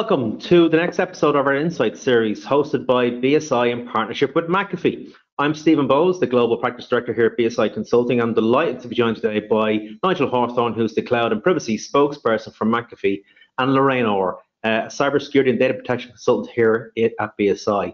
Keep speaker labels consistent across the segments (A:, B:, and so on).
A: Welcome to the next episode of our Insight series hosted by BSI in partnership with McAfee. I'm Stephen Bowes, the Global Practice Director here at BSI Consulting. I'm delighted to be joined today by Nigel Hawthorne, who's the Cloud and Privacy Spokesperson for McAfee, and Lorraine Orr, uh, Cybersecurity and Data Protection Consultant here at BSI.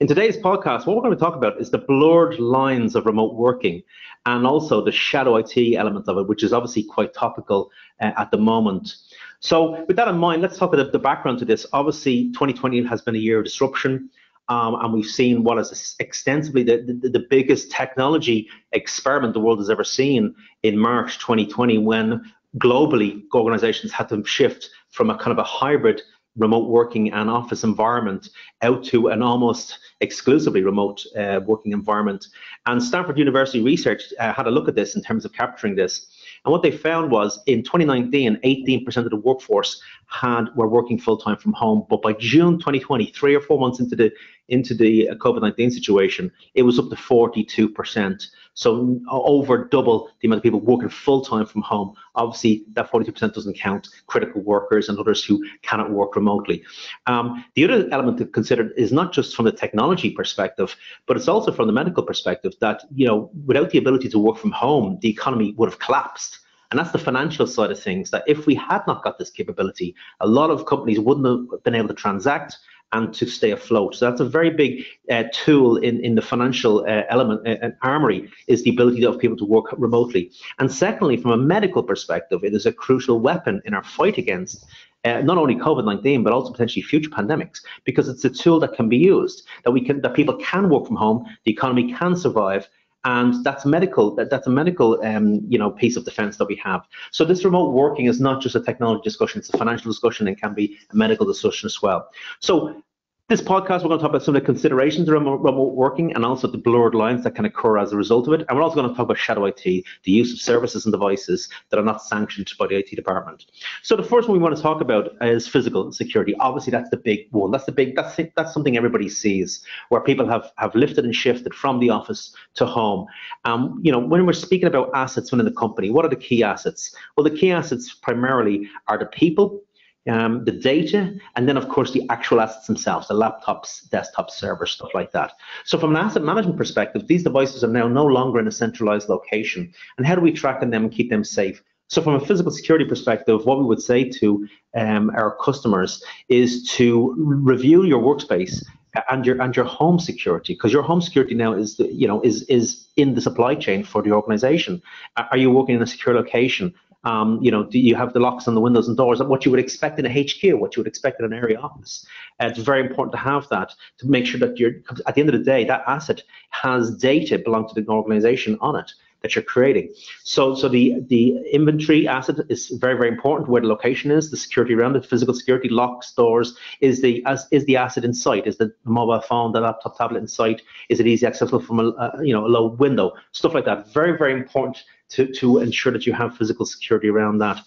A: In today's podcast, what we're going to talk about is the blurred lines of remote working and also the shadow IT element of it, which is obviously quite topical uh, at the moment. So with that in mind, let's talk about the background to this. Obviously, 2020 has been a year of disruption. Um, and we've seen what is extensively the, the, the, biggest technology experiment the world has ever seen in March 2020 when globally organizations had to shift from a kind of a hybrid remote working and office environment out to an almost exclusively remote uh, working environment. And Stanford University research uh, had a look at this in terms of capturing this. And what they found was in 2019, 18% of the workforce had were working full time from home. But by June 2020, three or four months into the into the COVID-19 situation, it was up to 42%. So over double the amount of people working full time from home. Obviously, that 42% doesn't count critical workers and others who cannot work remotely. Um, the other element to consider is not just from the technology perspective, but it's also from the medical perspective that you know without the ability to work from home, the economy would have collapsed. And that's the financial side of things. That if we had not got this capability, a lot of companies wouldn't have been able to transact and to stay afloat. So that's a very big uh, tool in, in the financial uh, element uh, armory is the ability of people to work remotely. And secondly, from a medical perspective, it is a crucial weapon in our fight against uh, not only COVID-19 but also potentially future pandemics because it's a tool that can be used that we can that people can work from home, the economy can survive, and that's medical that, that's a medical um, you know piece of defense that we have. So this remote working is not just a technology discussion it's a financial discussion and can be a medical discussion as well. So this podcast, we're going to talk about some of the considerations around remote working and also the blurred lines that can occur as a result of it. And we're also going to talk about shadow IT, the use of services and devices that are not sanctioned by the IT department. So the first one we want to talk about is physical security. Obviously, that's the big one. That's the big. That's that's something everybody sees, where people have have lifted and shifted from the office to home. Um, you know, when we're speaking about assets within the company, what are the key assets? Well, the key assets primarily are the people um, the data, and then of course the actual assets themselves, the laptops, desktop servers, stuff like that. So from an asset management perspective, these devices are now no longer in a centralized location. And how do we track them and keep them safe? So from a physical security perspective, what we would say to um, our customers is to review your workspace and your and your home security because your home security now is the, you know is is in the supply chain for the organization are you working in a secure location um, you know, do you have the locks on the windows and doors? What you would expect in a HQ, what you would expect in an area office. Uh, it's very important to have that to make sure that you're, at the end of the day, that asset has data belong to the organization on it that you're creating. So, so the the inventory asset is very very important. Where the location is, the security around it, physical security, locks, doors, is the as is the asset in sight? Is the mobile phone, the laptop, tablet in sight? Is it easy accessible from a uh, you know a low window? Stuff like that. Very very important to, to ensure that you have physical security around that.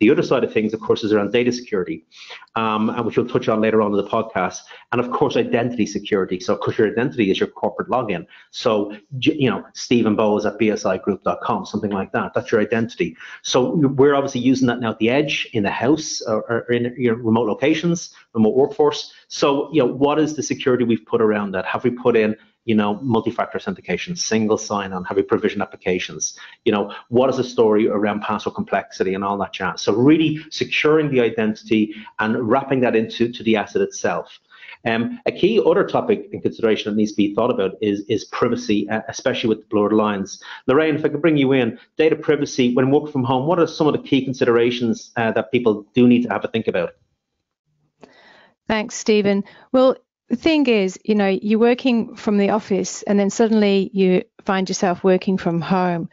A: The other side of things, of course, is around data security, um, which we'll touch on later on in the podcast. And of course, identity security. So, of course, your identity is your corporate login. So, you know, Stephen Bowes at bsigroup.com, something like that. That's your identity. So, we're obviously using that now at the edge, in the house, or, or in your remote locations, remote workforce. So, you know, what is the security we've put around that? Have we put in you know, multi-factor authentication, single sign-on, have we provision applications? You know, what is the story around password complexity and all that jazz? So really securing the identity and wrapping that into to the asset itself. Um, a key other topic in consideration that needs to be thought about is, is privacy, uh, especially with the blurred lines. Lorraine, if I could bring you in, data privacy when working from home, what are some of the key considerations uh, that people do need to have a think about?
B: Thanks, Stephen. Well, the thing is, you know, you're working from the office and then suddenly you find yourself working from home.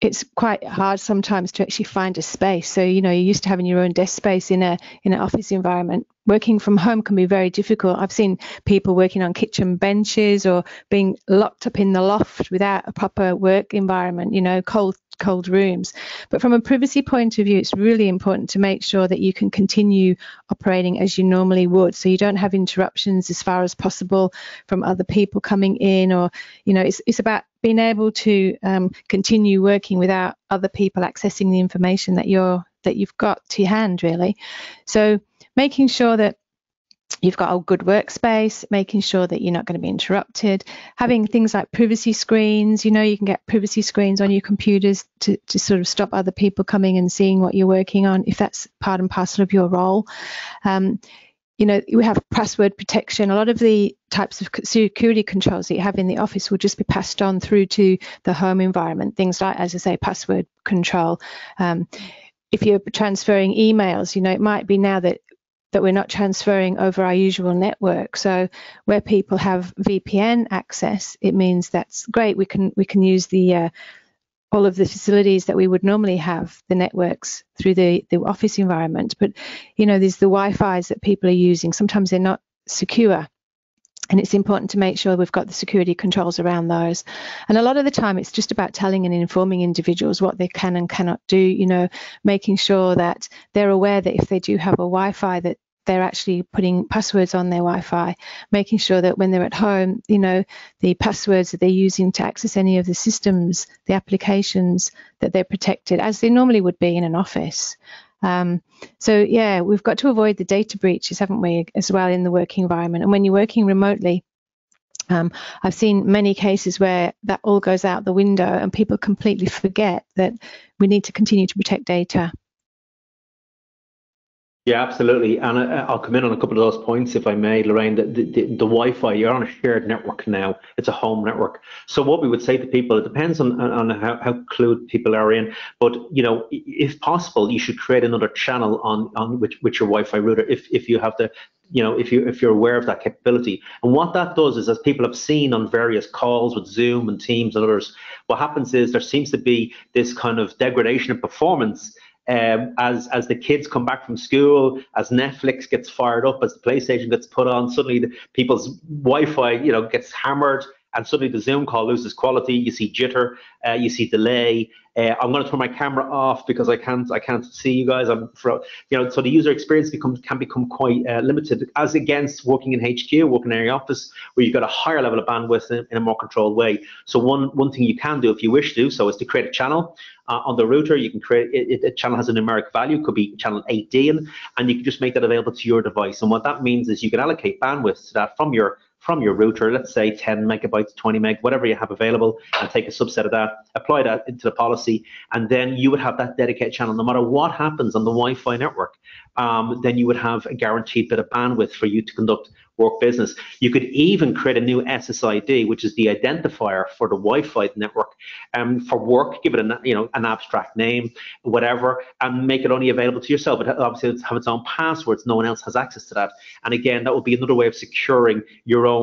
B: It's quite hard sometimes to actually find a space. So, you know, you're used to having your own desk space in a in an office environment. Working from home can be very difficult. I've seen people working on kitchen benches or being locked up in the loft without a proper work environment, you know, cold cold rooms. But from a privacy point of view, it's really important to make sure that you can continue operating as you normally would. So you don't have interruptions as far as possible from other people coming in, or, you know, it's, it's about being able to um, continue working without other people accessing the information that you're that you've got to hand really. So making sure that You've got a good workspace, making sure that you're not going to be interrupted, having things like privacy screens. You know, you can get privacy screens on your computers to, to sort of stop other people coming and seeing what you're working on if that's part and parcel of your role. Um, you know, we have password protection. A lot of the types of security controls that you have in the office will just be passed on through to the home environment. Things like, as I say, password control. Um, if you're transferring emails, you know, it might be now that that we're not transferring over our usual network. So where people have VPN access, it means that's great. We can we can use the uh, all of the facilities that we would normally have the networks through the the office environment. But you know, there's the Wi-Fi's that people are using. Sometimes they're not secure. And it's important to make sure we've got the security controls around those. And a lot of the time, it's just about telling and informing individuals what they can and cannot do. You know, making sure that they're aware that if they do have a Wi-Fi, that they're actually putting passwords on their Wi-Fi, making sure that when they're at home, you know, the passwords that they're using to access any of the systems, the applications, that they're protected as they normally would be in an office. Um, so yeah, we've got to avoid the data breaches, haven't we, as well in the working environment. And when you're working remotely, um, I've seen many cases where that all goes out the window and people completely forget that we need to continue to protect data.
A: Yeah, absolutely. And uh, I'll come in on a couple of those points, if I may, Lorraine. The, the, the, Wi-Fi, you're on a shared network now. It's a home network. So what we would say to people, it depends on, on how, how clued people are in. But, you know, if possible, you should create another channel on, on which, which your Wi-Fi router, if, if you have the, you know, if you if you're aware of that capability. And what that does is, as people have seen on various calls with Zoom and Teams and others, what happens is there seems to be this kind of degradation of performance um, as as the kids come back from school, as Netflix gets fired up, as the PlayStation gets put on, suddenly the, people's Wi-Fi, you know, gets hammered, and suddenly the Zoom call loses quality. You see jitter, uh, you see delay. Uh, I'm going to turn my camera off because I can't I can't see you guys. I'm you know so the user experience becomes can become quite uh, limited as against working in HQ, working in your office where you've got a higher level of bandwidth in, in, a more controlled way. So one one thing you can do if you wish to so is to create a channel uh, on the router. You can create it, a channel has a numeric value, could be channel 18, and you can just make that available to your device. And what that means is you can allocate bandwidth to that from your from your router, let's say 10 megabytes, 20 meg, whatever you have available, and take a subset of that, apply that into the policy, and then you would have that dedicated channel. No matter what happens on the Wi-Fi network, um, then you would have a guaranteed bit of bandwidth for you to conduct work business. You could even create a new SSID, which is the identifier for the Wi-Fi network, um, for work. Give it a you know an abstract name, whatever, and make it only available to yourself. It obviously have its own passwords. No one else has access to that. And again, that would be another way of securing your own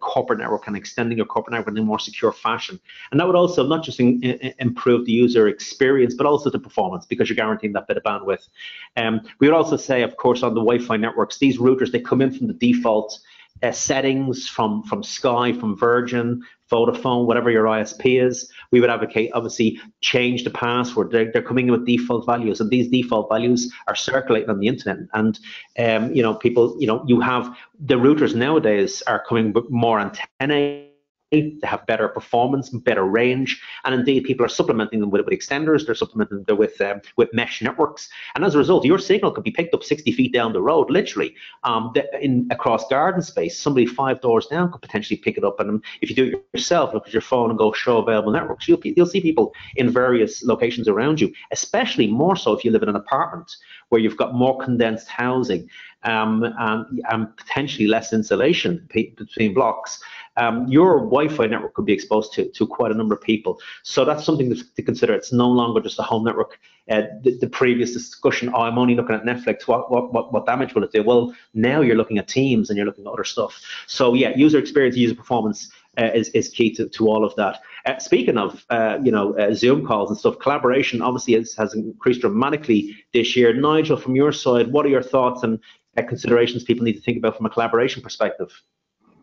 A: corporate network and extending your corporate network in a more secure fashion. And that would also not just in, in, improve the user experience, but also the performance because you're guaranteeing that bit of bandwidth. Um, we would also say, of course, on the Wi-Fi networks, these routers they come in from the default uh, settings from from Sky, from Virgin, Vodafone, whatever your ISP is. We would advocate obviously change the password. They're, they're coming in with default values, and these default values are circulating on the internet. And um, you know, people, you know, you have the routers nowadays are coming more antennae they have better performance, better range, and indeed people are supplementing them with, with extenders. They're supplementing them with um, with mesh networks, and as a result, your signal could be picked up 60 feet down the road, literally, um, in across garden space. Somebody five doors down could potentially pick it up, and if you do it yourself, look at your phone and go show available networks, you'll you'll see people in various locations around you. Especially more so if you live in an apartment where you've got more condensed housing um, and, and potentially less insulation between blocks um, your Wi-Fi network could be exposed to, to quite a number of people. So that's something to, consider. It's no longer just a home network. Uh, the, the, previous discussion, oh, I'm only looking at Netflix. What, what, what, what damage will it do? Well, now you're looking at Teams and you're looking at other stuff. So yeah, user experience, user performance uh, is, is key to, to all of that. Uh, speaking of, uh, you know, uh, Zoom calls and stuff, collaboration obviously has, has increased dramatically this year. Nigel, from your side, what are your thoughts and uh, considerations people need to think about from a collaboration perspective?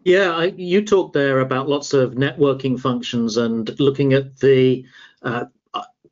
C: Yeah, I, you talked there about lots of networking functions and looking at the uh,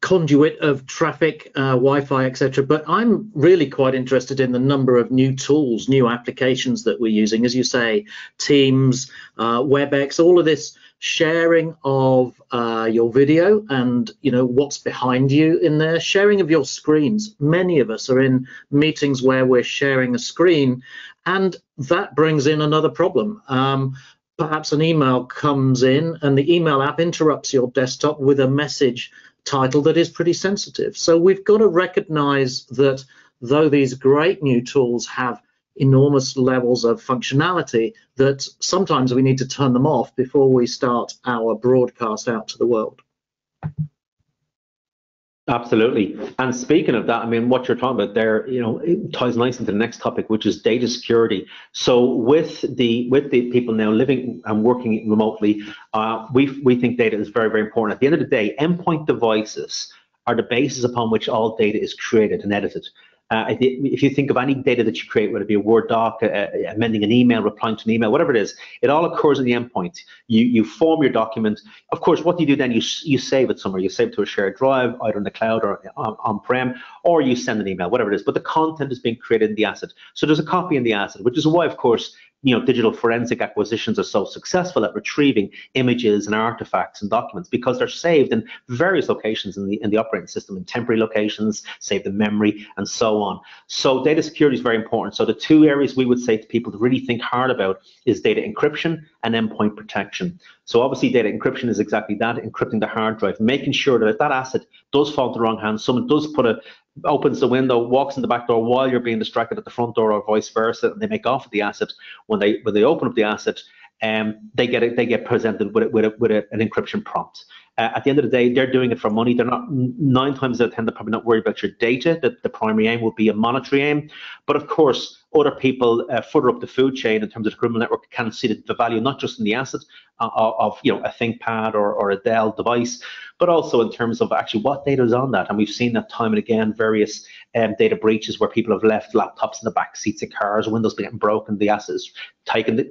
C: conduit of traffic, uh, Wi-Fi, etc. But I'm really quite interested in the number of new tools, new applications that we're using. As you say, Teams, uh, WebEx, all of this sharing of uh, your video and you know what's behind you in there sharing of your screens many of us are in meetings where we're sharing a screen and that brings in another problem um, perhaps an email comes in and the email app interrupts your desktop with a message title that is pretty sensitive so we've got to recognize that though these great new tools have enormous levels of functionality that sometimes we need to turn them off before we start our broadcast out to the world.
A: Absolutely. And speaking of that, I mean, what you're talking about there, you know, it ties nicely into the next topic, which is data security. So with the with the people now living and working remotely, uh, we we think data is very very important. At the end of the day, endpoint devices are the basis upon which all data is created and edited. Uh, if you think of any data that you create, whether it be a Word doc, uh, amending an email, replying to an email, whatever it is, it all occurs in the endpoint. You you form your document. Of course, what do you do then? You you save it somewhere. You save it to a shared drive, either in the cloud or on, on-prem, or you send an email, whatever it is. But the content is being created in the asset. So there's a copy in the asset, which is why, of course, you know, digital forensic acquisitions are so successful at retrieving images and artifacts and documents because they're saved in various locations in the in the operating system, in temporary locations, saved in memory, and so on. So data security is very important. So the two areas we would say to people to really think hard about is data encryption and endpoint protection. So obviously data encryption is exactly that, encrypting the hard drive, making sure that if that asset does fall to the wrong hands, someone does put a, opens the window, walks in the back door while you're being distracted at the front door or vice versa, and they make off with the asset. When they when they open up the asset, um, they get it, they get presented with, with, a, with a, an encryption prompt. Uh, at the end of the day, they're doing it for money. They're not nine times out of ten. They're probably not worried about your data. That the primary aim will be a monetary aim. But of course, other people uh, further up the food chain in terms of the criminal network can see the, value not just in the asset uh, of you know a ThinkPad or, or a Dell device, but also in terms of actually what data is on that. And we've seen that time and again, various um, data breaches where people have left laptops in the back seats of cars, windows getting broken, the assets taken.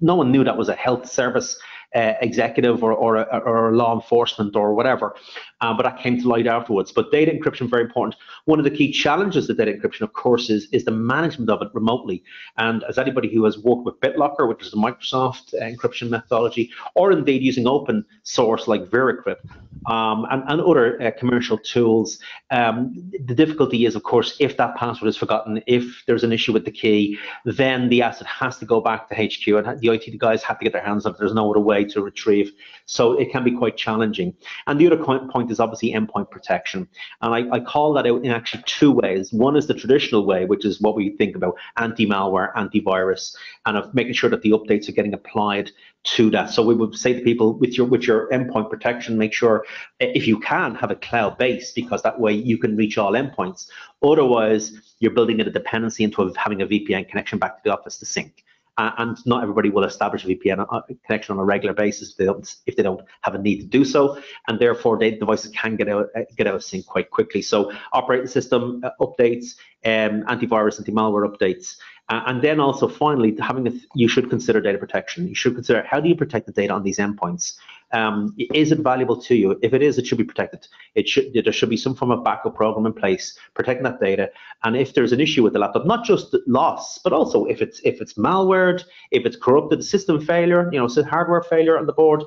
A: No one knew that was a health service uh, executive or, or, or law enforcement or whatever. Um, but that came to light afterwards. But data encryption very important. One of the key challenges of data encryption, of course, is, is the management of it remotely. And as anybody who has worked with BitLocker, which is the Microsoft uh, encryption methodology, or indeed using open source like VeraCrypt um, and, and, other uh, commercial tools, um, the difficulty is, of course, if that password is forgotten, if there's an issue with the key, then the asset has to go back to HQ and the IT guys have to get their hands on. There's no other way to retrieve. So it can be quite challenging. And the other point is obviously endpoint protection. And I, I call that out in actually two ways. One is the traditional way, which is what we think about anti-malware, antivirus, and of making sure that the updates are getting applied to that. So we would say to people with your with your endpoint protection, make sure if you can have a cloud base because that way you can reach all endpoints. Otherwise, you're building in a dependency into having a VPN connection back to the office to sync and not everybody will establish a VPN uh, connection on a regular basis if they don't if they don't have a need to do so, and therefore they, devices can get out get out of sync quite quickly. So operating system uh, updates, um, antivirus, anti-malware updates, and then also finally having a, you should consider data protection. You should consider how do you protect the data on these endpoints. Um, is it valuable to you? If it is, it should be protected. It should there should be some form of backup program in place protecting that data. And if there's an issue with the laptop, not just loss, but also if it's if it's malwared, if it's corrupted, system failure, you know, hardware failure on the board,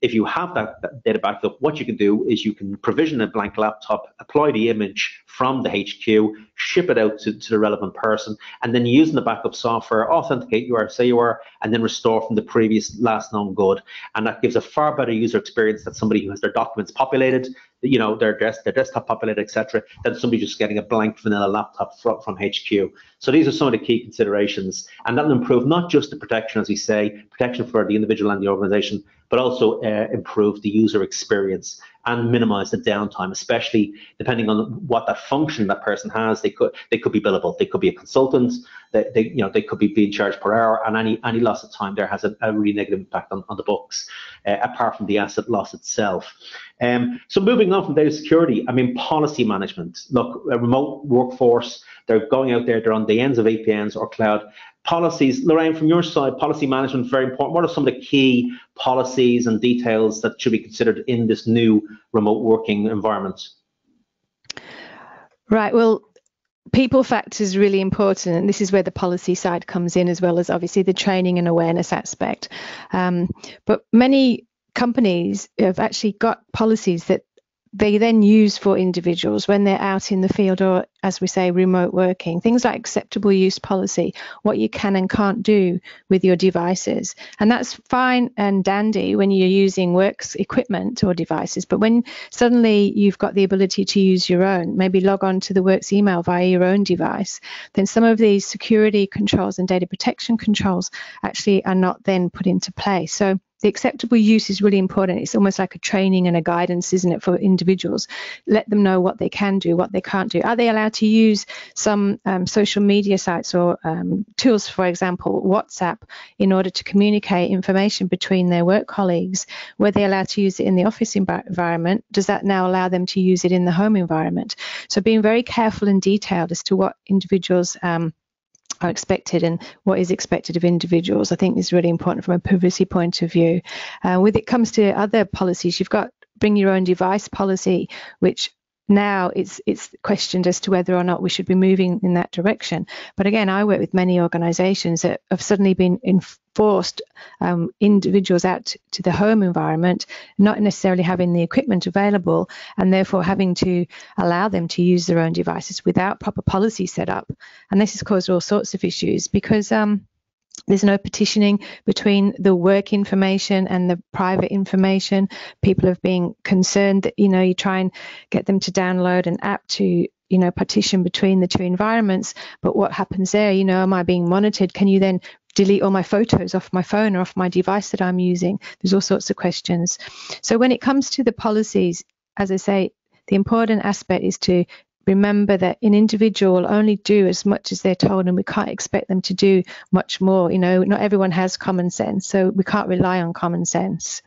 A: if you have that, that data backup, what you can do is you can provision a blank laptop, apply the image from the HQ, ship it out to, to the relevant person, and then using the backup software, authenticate you are, say you are, and then restore from the previous last known good. And that gives a far better user experience than somebody who has their documents populated, you know, their, desk, their desktop populated, etc., than somebody just getting a blank vanilla laptop from, from HQ. So these are some of the key considerations, and that will improve not just the protection, as we say, protection for the individual and the organization, but also uh, improve the user experience and minimize the downtime, especially depending on what that function that person has. They could they could be billable, they could be a consultant, they, they you know they could be being charged per hour, and any any loss of time there has a, a really negative impact on, on the books, uh, apart from the asset loss itself. Um, so moving on from data security, I mean policy management. Look, a remote workforce, they're going out there, they're on the ends of APNs or cloud, policies, Lorraine, from your side, policy management very important. What are some of the key policies and details that should be considered in this new remote working environment?
B: Right. Well, people factor is really important, and this is where the policy side comes in, as well as obviously the training and awareness aspect. Um, but many companies have actually got policies that they then use for individuals when they're out in the field or, as we say, remote working. Things like acceptable use policy, what you can and can't do with your devices. And that's fine and dandy when you're using works equipment or devices. But when suddenly you've got the ability to use your own, maybe log on to the works email via your own device, then some of these security controls and data protection controls actually are not then put into place. So the acceptable use is really important. It's almost like a training and a guidance, isn't it, for individuals? Let them know what they can do, what they can't do. Are they allowed to use some um, social media sites or um, tools, for example, WhatsApp, in order to communicate information between their work colleagues? Were they allowed to use it in the office environment? Does that now allow them to use it in the home environment? So being very careful and detailed as to what individuals um, are expected and what is expected of individuals, I think is really important from a privacy point of view. Uh, when it comes to other policies, you've got bring your own device policy, which now it's it's questioned as to whether or not we should be moving in that direction. But again, I work with many organisations that have suddenly been enforced um, individuals out to the home environment, not necessarily having the equipment available, and therefore having to allow them to use their own devices without proper policy set up. And this has caused all sorts of issues because. Um, there's no petitioning between the work information and the private information. People have been concerned that, you know, you try and get them to download an app to you know partition between the two environments. But what happens there? You know am i being monitored? Can you then delete all my photos off my phone or off my device that i'm using? There's all sorts of questions. So when it comes to the policies as i say the important aspect is to remember that an individual only do as much as they're told and we can't expect them to do much more you know not everyone has common sense so we can't rely on common sense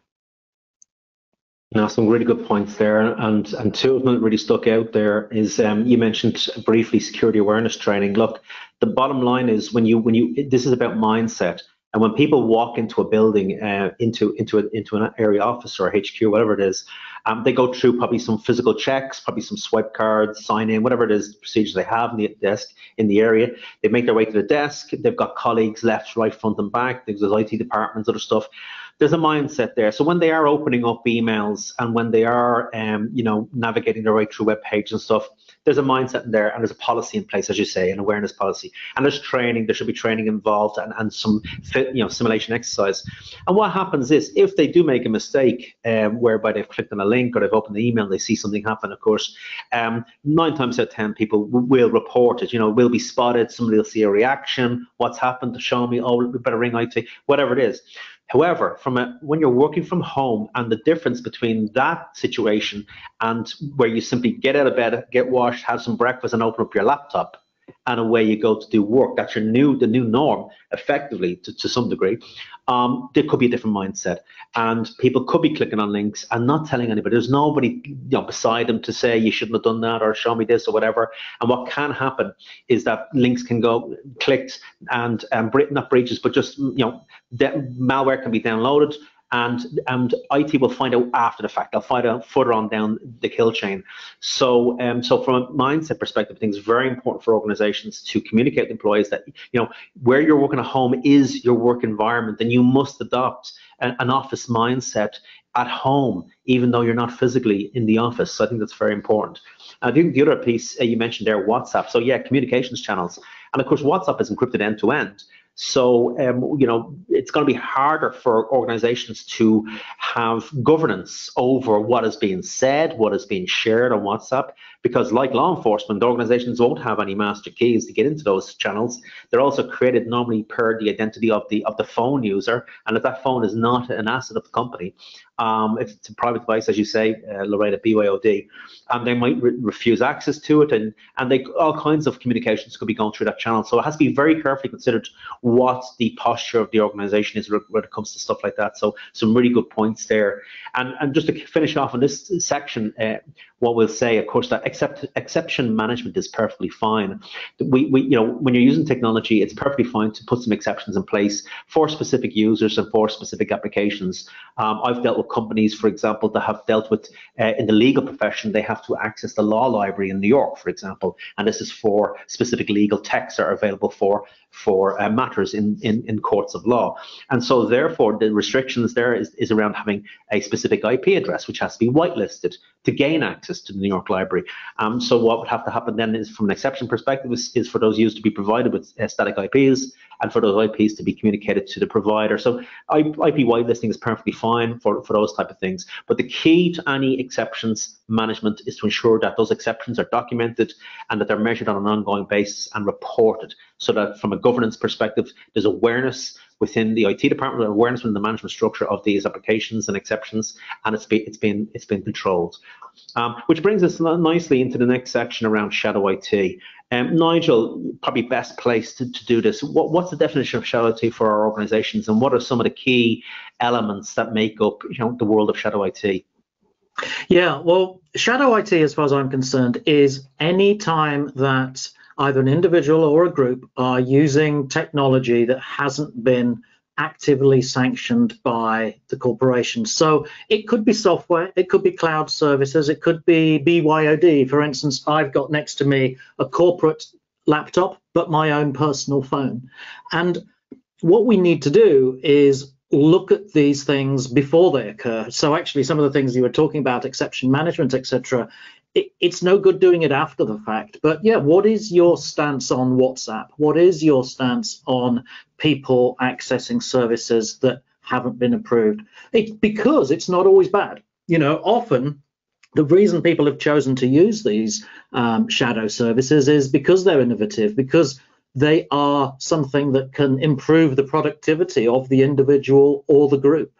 A: now, some really good points there, and and two of them that really stuck out there is um, you mentioned briefly security awareness training. Look, the bottom line is when you when you this is about mindset, and when people walk into a building, uh, into into a, into an area office or HQ, whatever it is, um, they go through probably some physical checks, probably some swipe cards, sign in, whatever it is, procedures they have in the desk in the area. They make their way to the desk. They've got colleagues left, right, front, and back. There's IT departments, other stuff. There's a mindset there. So when they are opening up emails and when they are, um, you know, navigating their way through web page and stuff, there's a mindset in there and there's a policy in place, as you say, an awareness policy. And there's training, there should be training involved and, and some fit, you know, simulation exercise. And what happens is if they do make a mistake um, whereby they've clicked on a link or they've opened the email and they see something happen, of course, um, nine times out of 10 people will report it, you know, will be spotted, somebody will see a reaction, what's happened to show me, oh, we better ring IT, whatever it is. However, from a, when you're working from home and the difference between that situation and where you simply get out of bed, get washed, have some breakfast, and open up your laptop, and away you go to do work. That's your new the new norm, effectively to, to some degree. Um, there could be a different mindset, and people could be clicking on links and not telling anybody. There's nobody you know beside them to say you shouldn't have done that or show me this or whatever. And what can happen is that links can go clicked and um, not breaches, but just you know malware can be downloaded and and IT will find out after the fact. They'll find out further on down the kill chain. So um, so from a mindset perspective, I think it's very important for organizations to communicate to employees that you know where you're working at home is your work environment, and you must adopt an, an office mindset at home, even though you're not physically in the office. So I think that's very important. I think the other piece uh, you mentioned there, WhatsApp. So yeah, communications channels, and of course WhatsApp is encrypted end to end. So, um, you know, it's going to be harder for organizations to have governance over what is being said, what is being shared on WhatsApp, because like law enforcement, organizations won't have any master keys to get into those channels. They're also created normally per the identity of the of the phone user, and if that phone is not an asset of the company, um, if it's a private device, as you say, uh, Loretta BYOD, and they might re refuse access to it, and and they all kinds of communications could be going through that channel. So it has to be very carefully considered what the posture of the organization is when it comes to stuff like that. So some really good points there. And and just to finish off on this section, uh, what we'll say, of course, that except exception management is perfectly fine. We, we, you know, when you're using technology, it's perfectly fine to put some exceptions in place for specific users and for specific applications. Um, I've dealt with companies, for example, that have dealt with uh, in the legal profession, they have to access the law library in New York, for example, and this is for specific legal texts that are available for for uh, matters in, in in courts of law. And so, therefore, the restrictions there is, is around having a specific IP address, which has to be whitelisted to gain access to the New York Library. Um, so, what would have to happen then is, from an exception perspective, is, is for those users to be provided with uh, static IPs and for those IPs to be communicated to the provider. So IP whitelisting is perfectly fine for, for those type of things. But the key to any exceptions management is to ensure that those exceptions are documented and that they're measured on an ongoing basis and reported so that from a governance perspective, there's awareness within the IT department, awareness within the management structure of these applications and exceptions, and it's been it's been it's been controlled. Um, which brings us nicely into the next section around shadow IT. Um, Nigel, probably best placed to, to do this. What, what's the definition of shadow IT for our organisations, and what are some of the key elements that make up you know the world of shadow IT?
C: Yeah, well, shadow IT, as far as I'm concerned, is any time that either an individual or a group are using technology that hasn't been actively sanctioned by the corporation. So it could be software, it could be cloud services, it could be BYOD. For instance, I've got next to me a corporate laptop, but my own personal phone. And what we need to do is look at these things before they occur. So actually, some of the things you were talking about, exception management, etc., it, it's no good doing it after the fact. But yeah, what is your stance on WhatsApp? What is your stance on people accessing services that haven't been approved? It's because it's not always bad. You know, often the reason people have chosen to use these um, shadow services is because they're innovative, because they are something that can improve the productivity of the individual or the group.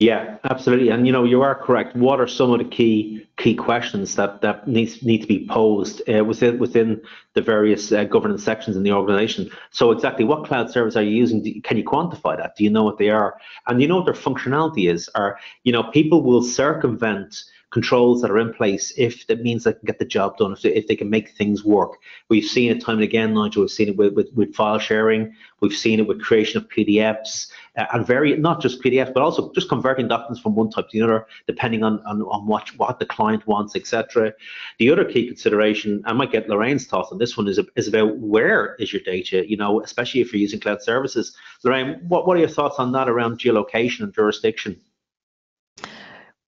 A: Yeah, absolutely. And you know, you are correct. What are some of the key key questions that that needs need to be posed uh, within within the various uh, governance sections in the organization? So exactly what cloud service are you using? Can you quantify that? Do you know what they are? And you know what their functionality is? Or you know, people will circumvent controls that are in place if that means they can get the job done, if they, if they can make things work. We've seen it time and again, Nigel. We've seen it with, with, with file sharing. We've seen it with creation of PDFs uh, and very not just PDFs, but also just converting documents from one type to the other, depending on, on, on what, what the client wants, etc. The other key consideration, I might get Lorraine's thoughts on this one, is, is about where is your data, you know, especially if you're using cloud services. Lorraine, what, what are your thoughts on that around geolocation and jurisdiction?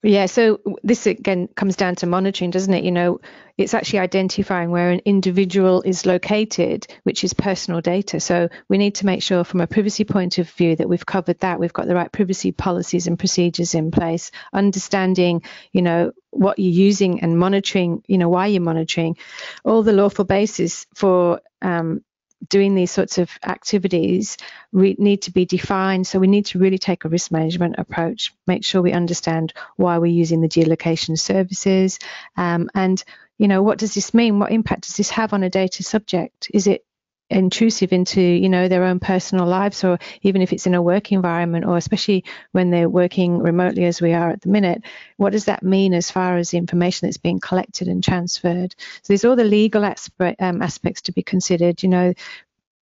B: Yeah, so this again comes down to monitoring, doesn't it? You know, it's actually identifying where an individual is located, which is personal data. So we need to make sure from a privacy point of view that we've covered that, we've got the right privacy policies and procedures in place, understanding, you know, what you're using and monitoring, you know, why you're monitoring, all the lawful basis for um, doing these sorts of activities we need to be defined. So we need to really take a risk management approach, make sure we understand why we're using the geolocation services, um, and you know what does this mean? What impact does this have on a data subject? Is it intrusive into you know their own personal lives or even if it's in a work environment or especially when they're working remotely as we are at the minute what does that mean as far as the information that's being collected and transferred? So there's all the legal aspect, um, aspects to be considered you know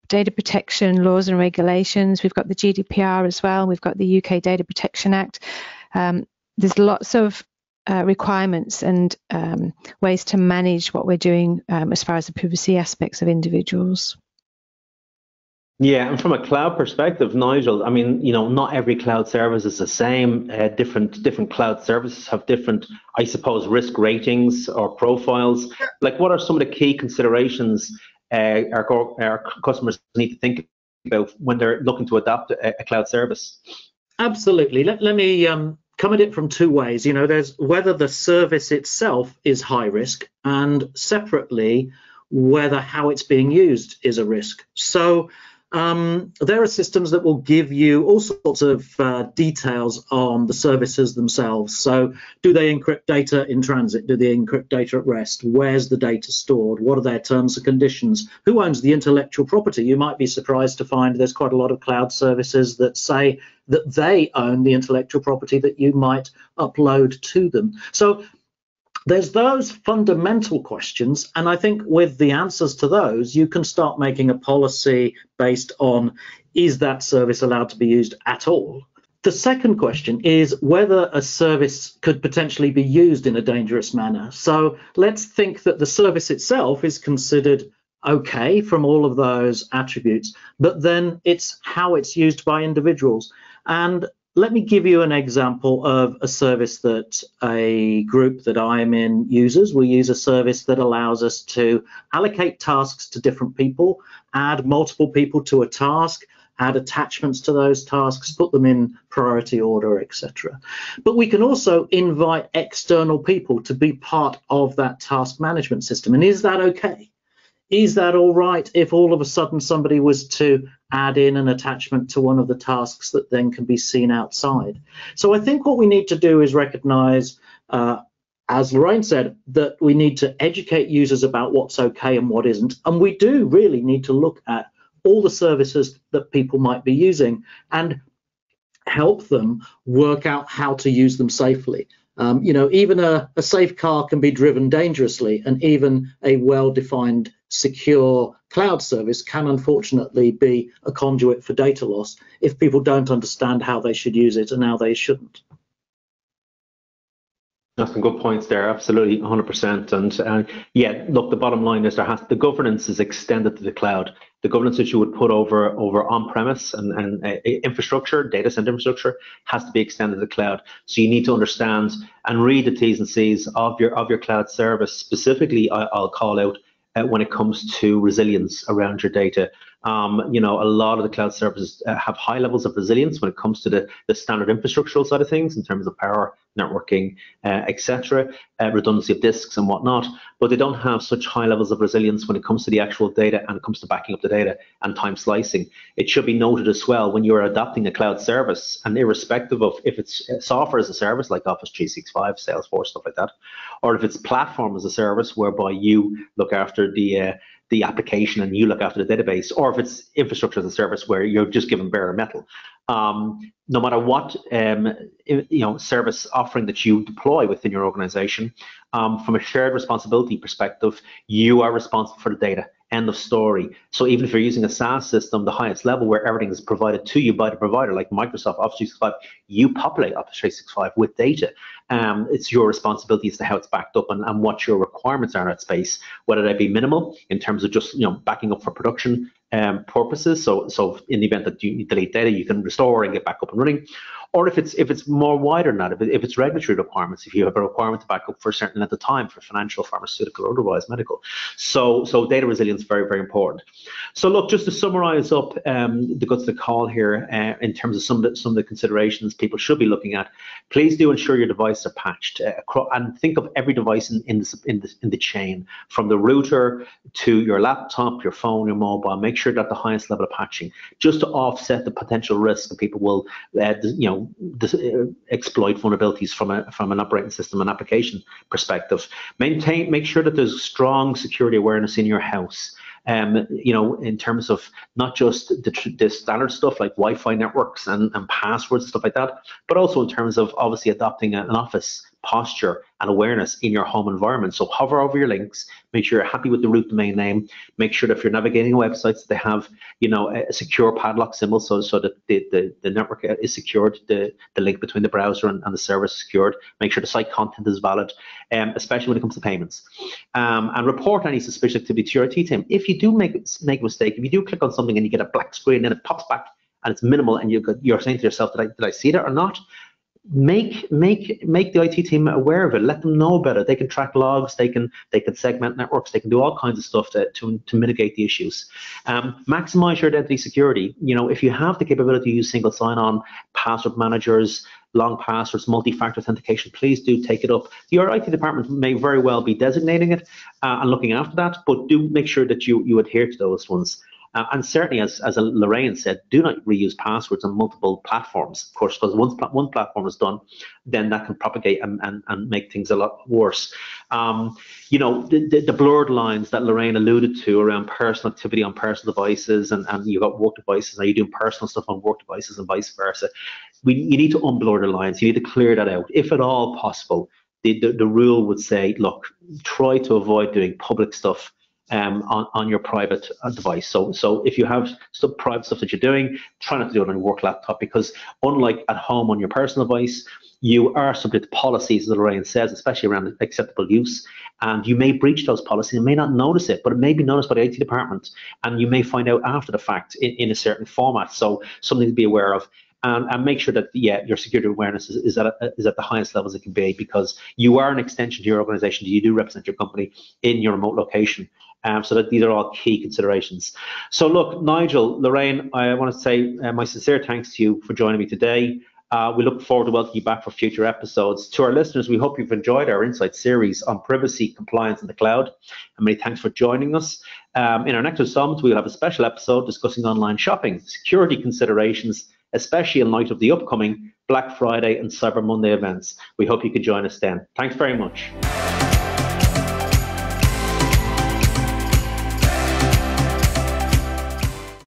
B: data protection laws and regulations. We've got the gdpr as well. We've got the uk data protection act. Um, there's lots of uh, requirements and um, ways to manage what we're doing um, as far as the privacy aspects of individuals.
A: Yeah, and from a cloud perspective, Nigel, I mean, you know, not every cloud service is the same. Uh, different different cloud services have different, I suppose, risk ratings or profiles. Like, what are some of the key considerations uh, our, our customers need to think about when they're looking to adopt a, a cloud service?
C: Absolutely. Let, let me um, come at it from two ways. You know, there's whether the service itself is high risk, and separately, whether how it's being used is a risk. So um, there are systems that will give you all sorts of uh, details on the services themselves. So, do they encrypt data in transit? Do they encrypt data at rest? Where's the data stored? What are their terms and conditions? Who owns the intellectual property? You might be surprised to find there's quite a lot of cloud services that say that they own the intellectual property that you might upload to them. So, there's those fundamental questions, and I think with the answers to those, you can start making a policy based on is that service allowed to be used at all? the second question is whether a service could potentially be used in a dangerous manner. So let's think that the service itself is considered okay from all of those attributes, but then it's how it's used by individuals. And let me give you an example of a service that a group that I'm in uses. We use a service that allows us to allocate tasks to different people, add multiple people to a task, add attachments to those tasks, put them in priority order, etc. But we can also invite external people to be part of that task management system. And is that okay? Is that all right if all of a sudden somebody was to add in an attachment to one of the tasks that then can be seen outside? So I think what we need to do is recognize, uh, as Lorraine said, that we need to educate users about what's okay and what isn't. And we do really need to look at all the services that people might be using and help them work out how to use them safely. Um, you know, even a, a, safe car can be driven dangerously, and even a well-defined secure cloud service can unfortunately be a conduit for data loss if people don't understand how they should use it and how they shouldn't.
A: That's some good points there. Absolutely, 100%. And uh, yeah, look, the bottom line is there has the governance is extended to the cloud. The governance that you would put over over on-premise and, and uh, infrastructure, data center infrastructure, has to be extended to the cloud. So you need to understand and read the T's and C's of your of your cloud service. Specifically, I, will call out uh, when it comes to resilience around your data. Um, you know, a lot of the cloud services uh, have high levels of resilience when it comes to the, the standard infrastructural side of things in terms of power, networking, uh, etc., uh, redundancy of disks and whatnot. But they don't have such high levels of resilience when it comes to the actual data and it comes to backing up the data and time slicing. It should be noted as well when you're adopting a cloud service, and irrespective of if it's uh, software as a service like Office 365, Salesforce, stuff like that, or if it's platform as a service whereby you look after the uh, the application and you look after the database, or if it's infrastructure as a service where you're just given bare metal. Um, no matter what um, you know service offering that you deploy within your organization, um, from a shared responsibility perspective, you are responsible for the data. End of story. So even if you're using a SaaS system, the highest level where everything is provided to you by the provider, like Microsoft Office 365, you populate Office 365 with data. Um, it's your responsibility as to how it's backed up and, and what your requirements are in that space, whether they be minimal in terms of just you know backing up for production um, purposes. So, so in the event that you delete data, you can restore and get back up and running. Or if it's if it's more wider than that, if, it, if it's regulatory requirements, if you have a requirement to back up for a certain length of time for financial, pharmaceutical, or otherwise medical. So, so data resilience is very very important. So, look, just to summarise up um, the guts of the call here uh, in terms of some of the, some of the considerations people should be looking at. Please do ensure your devices are patched uh, and think of every device in in the, in the in the chain from the router to your laptop, your phone, your mobile. Make sure that the highest level of patching just to offset the potential risk that people will, uh, you know, this, uh, exploit vulnerabilities from a from an operating system and application perspective. Maintain, make sure that there's strong security awareness in your house. Um, you know, in terms of not just the, the standard stuff like Wi-Fi networks and, and passwords and stuff like that, but also in terms of obviously adopting an office posture and awareness in your home environment. So hover over your links, make sure you're happy with the root domain name, make sure that if you're navigating websites, they have, you know, a secure padlock symbol so, so that the, the, the network is secured, the, the link between the browser and, and the server is secured. Make sure the site content is valid, um, especially when it comes to payments. Um, and report any suspicious activity to your IT team. If you do make, make a mistake, if you do click on something and you get a black screen and it pops back and it's minimal and you, you're saying to yourself, did I, did I see that or not? Make make make the IT team aware of it. Let them know about it. They can track logs. They can they can segment networks. They can do all kinds of stuff to to, to mitigate the issues. Um, maximize your identity security. You know, if you have the capability to use single sign-on, password managers, long passwords, multi-factor authentication, please do take it up. Your IT department may very well be designating it uh, and looking after that, but do make sure that you you adhere to those ones. Uh, and certainly, as, as Lorraine said, do not reuse passwords on multiple platforms, of course, because once one platform is done, then that can propagate and, and, and make things a lot worse. Um, you know, the, the, the, blurred lines that Lorraine alluded to around personal activity on personal devices and, and you've got work devices, are you doing personal stuff on work devices and vice versa. We, you need to unblur the lines, you need to clear that out, if at all possible. The, the, the rule would say, look, try to avoid doing public stuff um, on, on your private uh, device. So, so if you have some private stuff that you're doing, try not to do it on your work laptop because unlike at home on your personal device, you are subject to policies, as Lorraine says, especially around acceptable use. And you may breach those policies and may not notice it, but it may be noticed by the IT department. And you may find out after the fact in, in a certain format. So something to be aware of. And, and, make sure that yeah your security awareness is, is, at a, is at the highest levels it can be because you are an extension to your organization you do represent your company in your remote location um, so that these are all key considerations so look nigel lorraine i want to say uh, my sincere thanks to you for joining me today uh, we look forward to welcoming you back for future episodes. To our listeners, we hope you've enjoyed our Insight series on privacy, compliance, and the cloud. And many thanks for joining us. Um, in our next installment, we'll have a special episode discussing online shopping, security considerations, especially in light of the upcoming Black Friday and Cyber Monday events. We hope you could join us then. Thanks very much.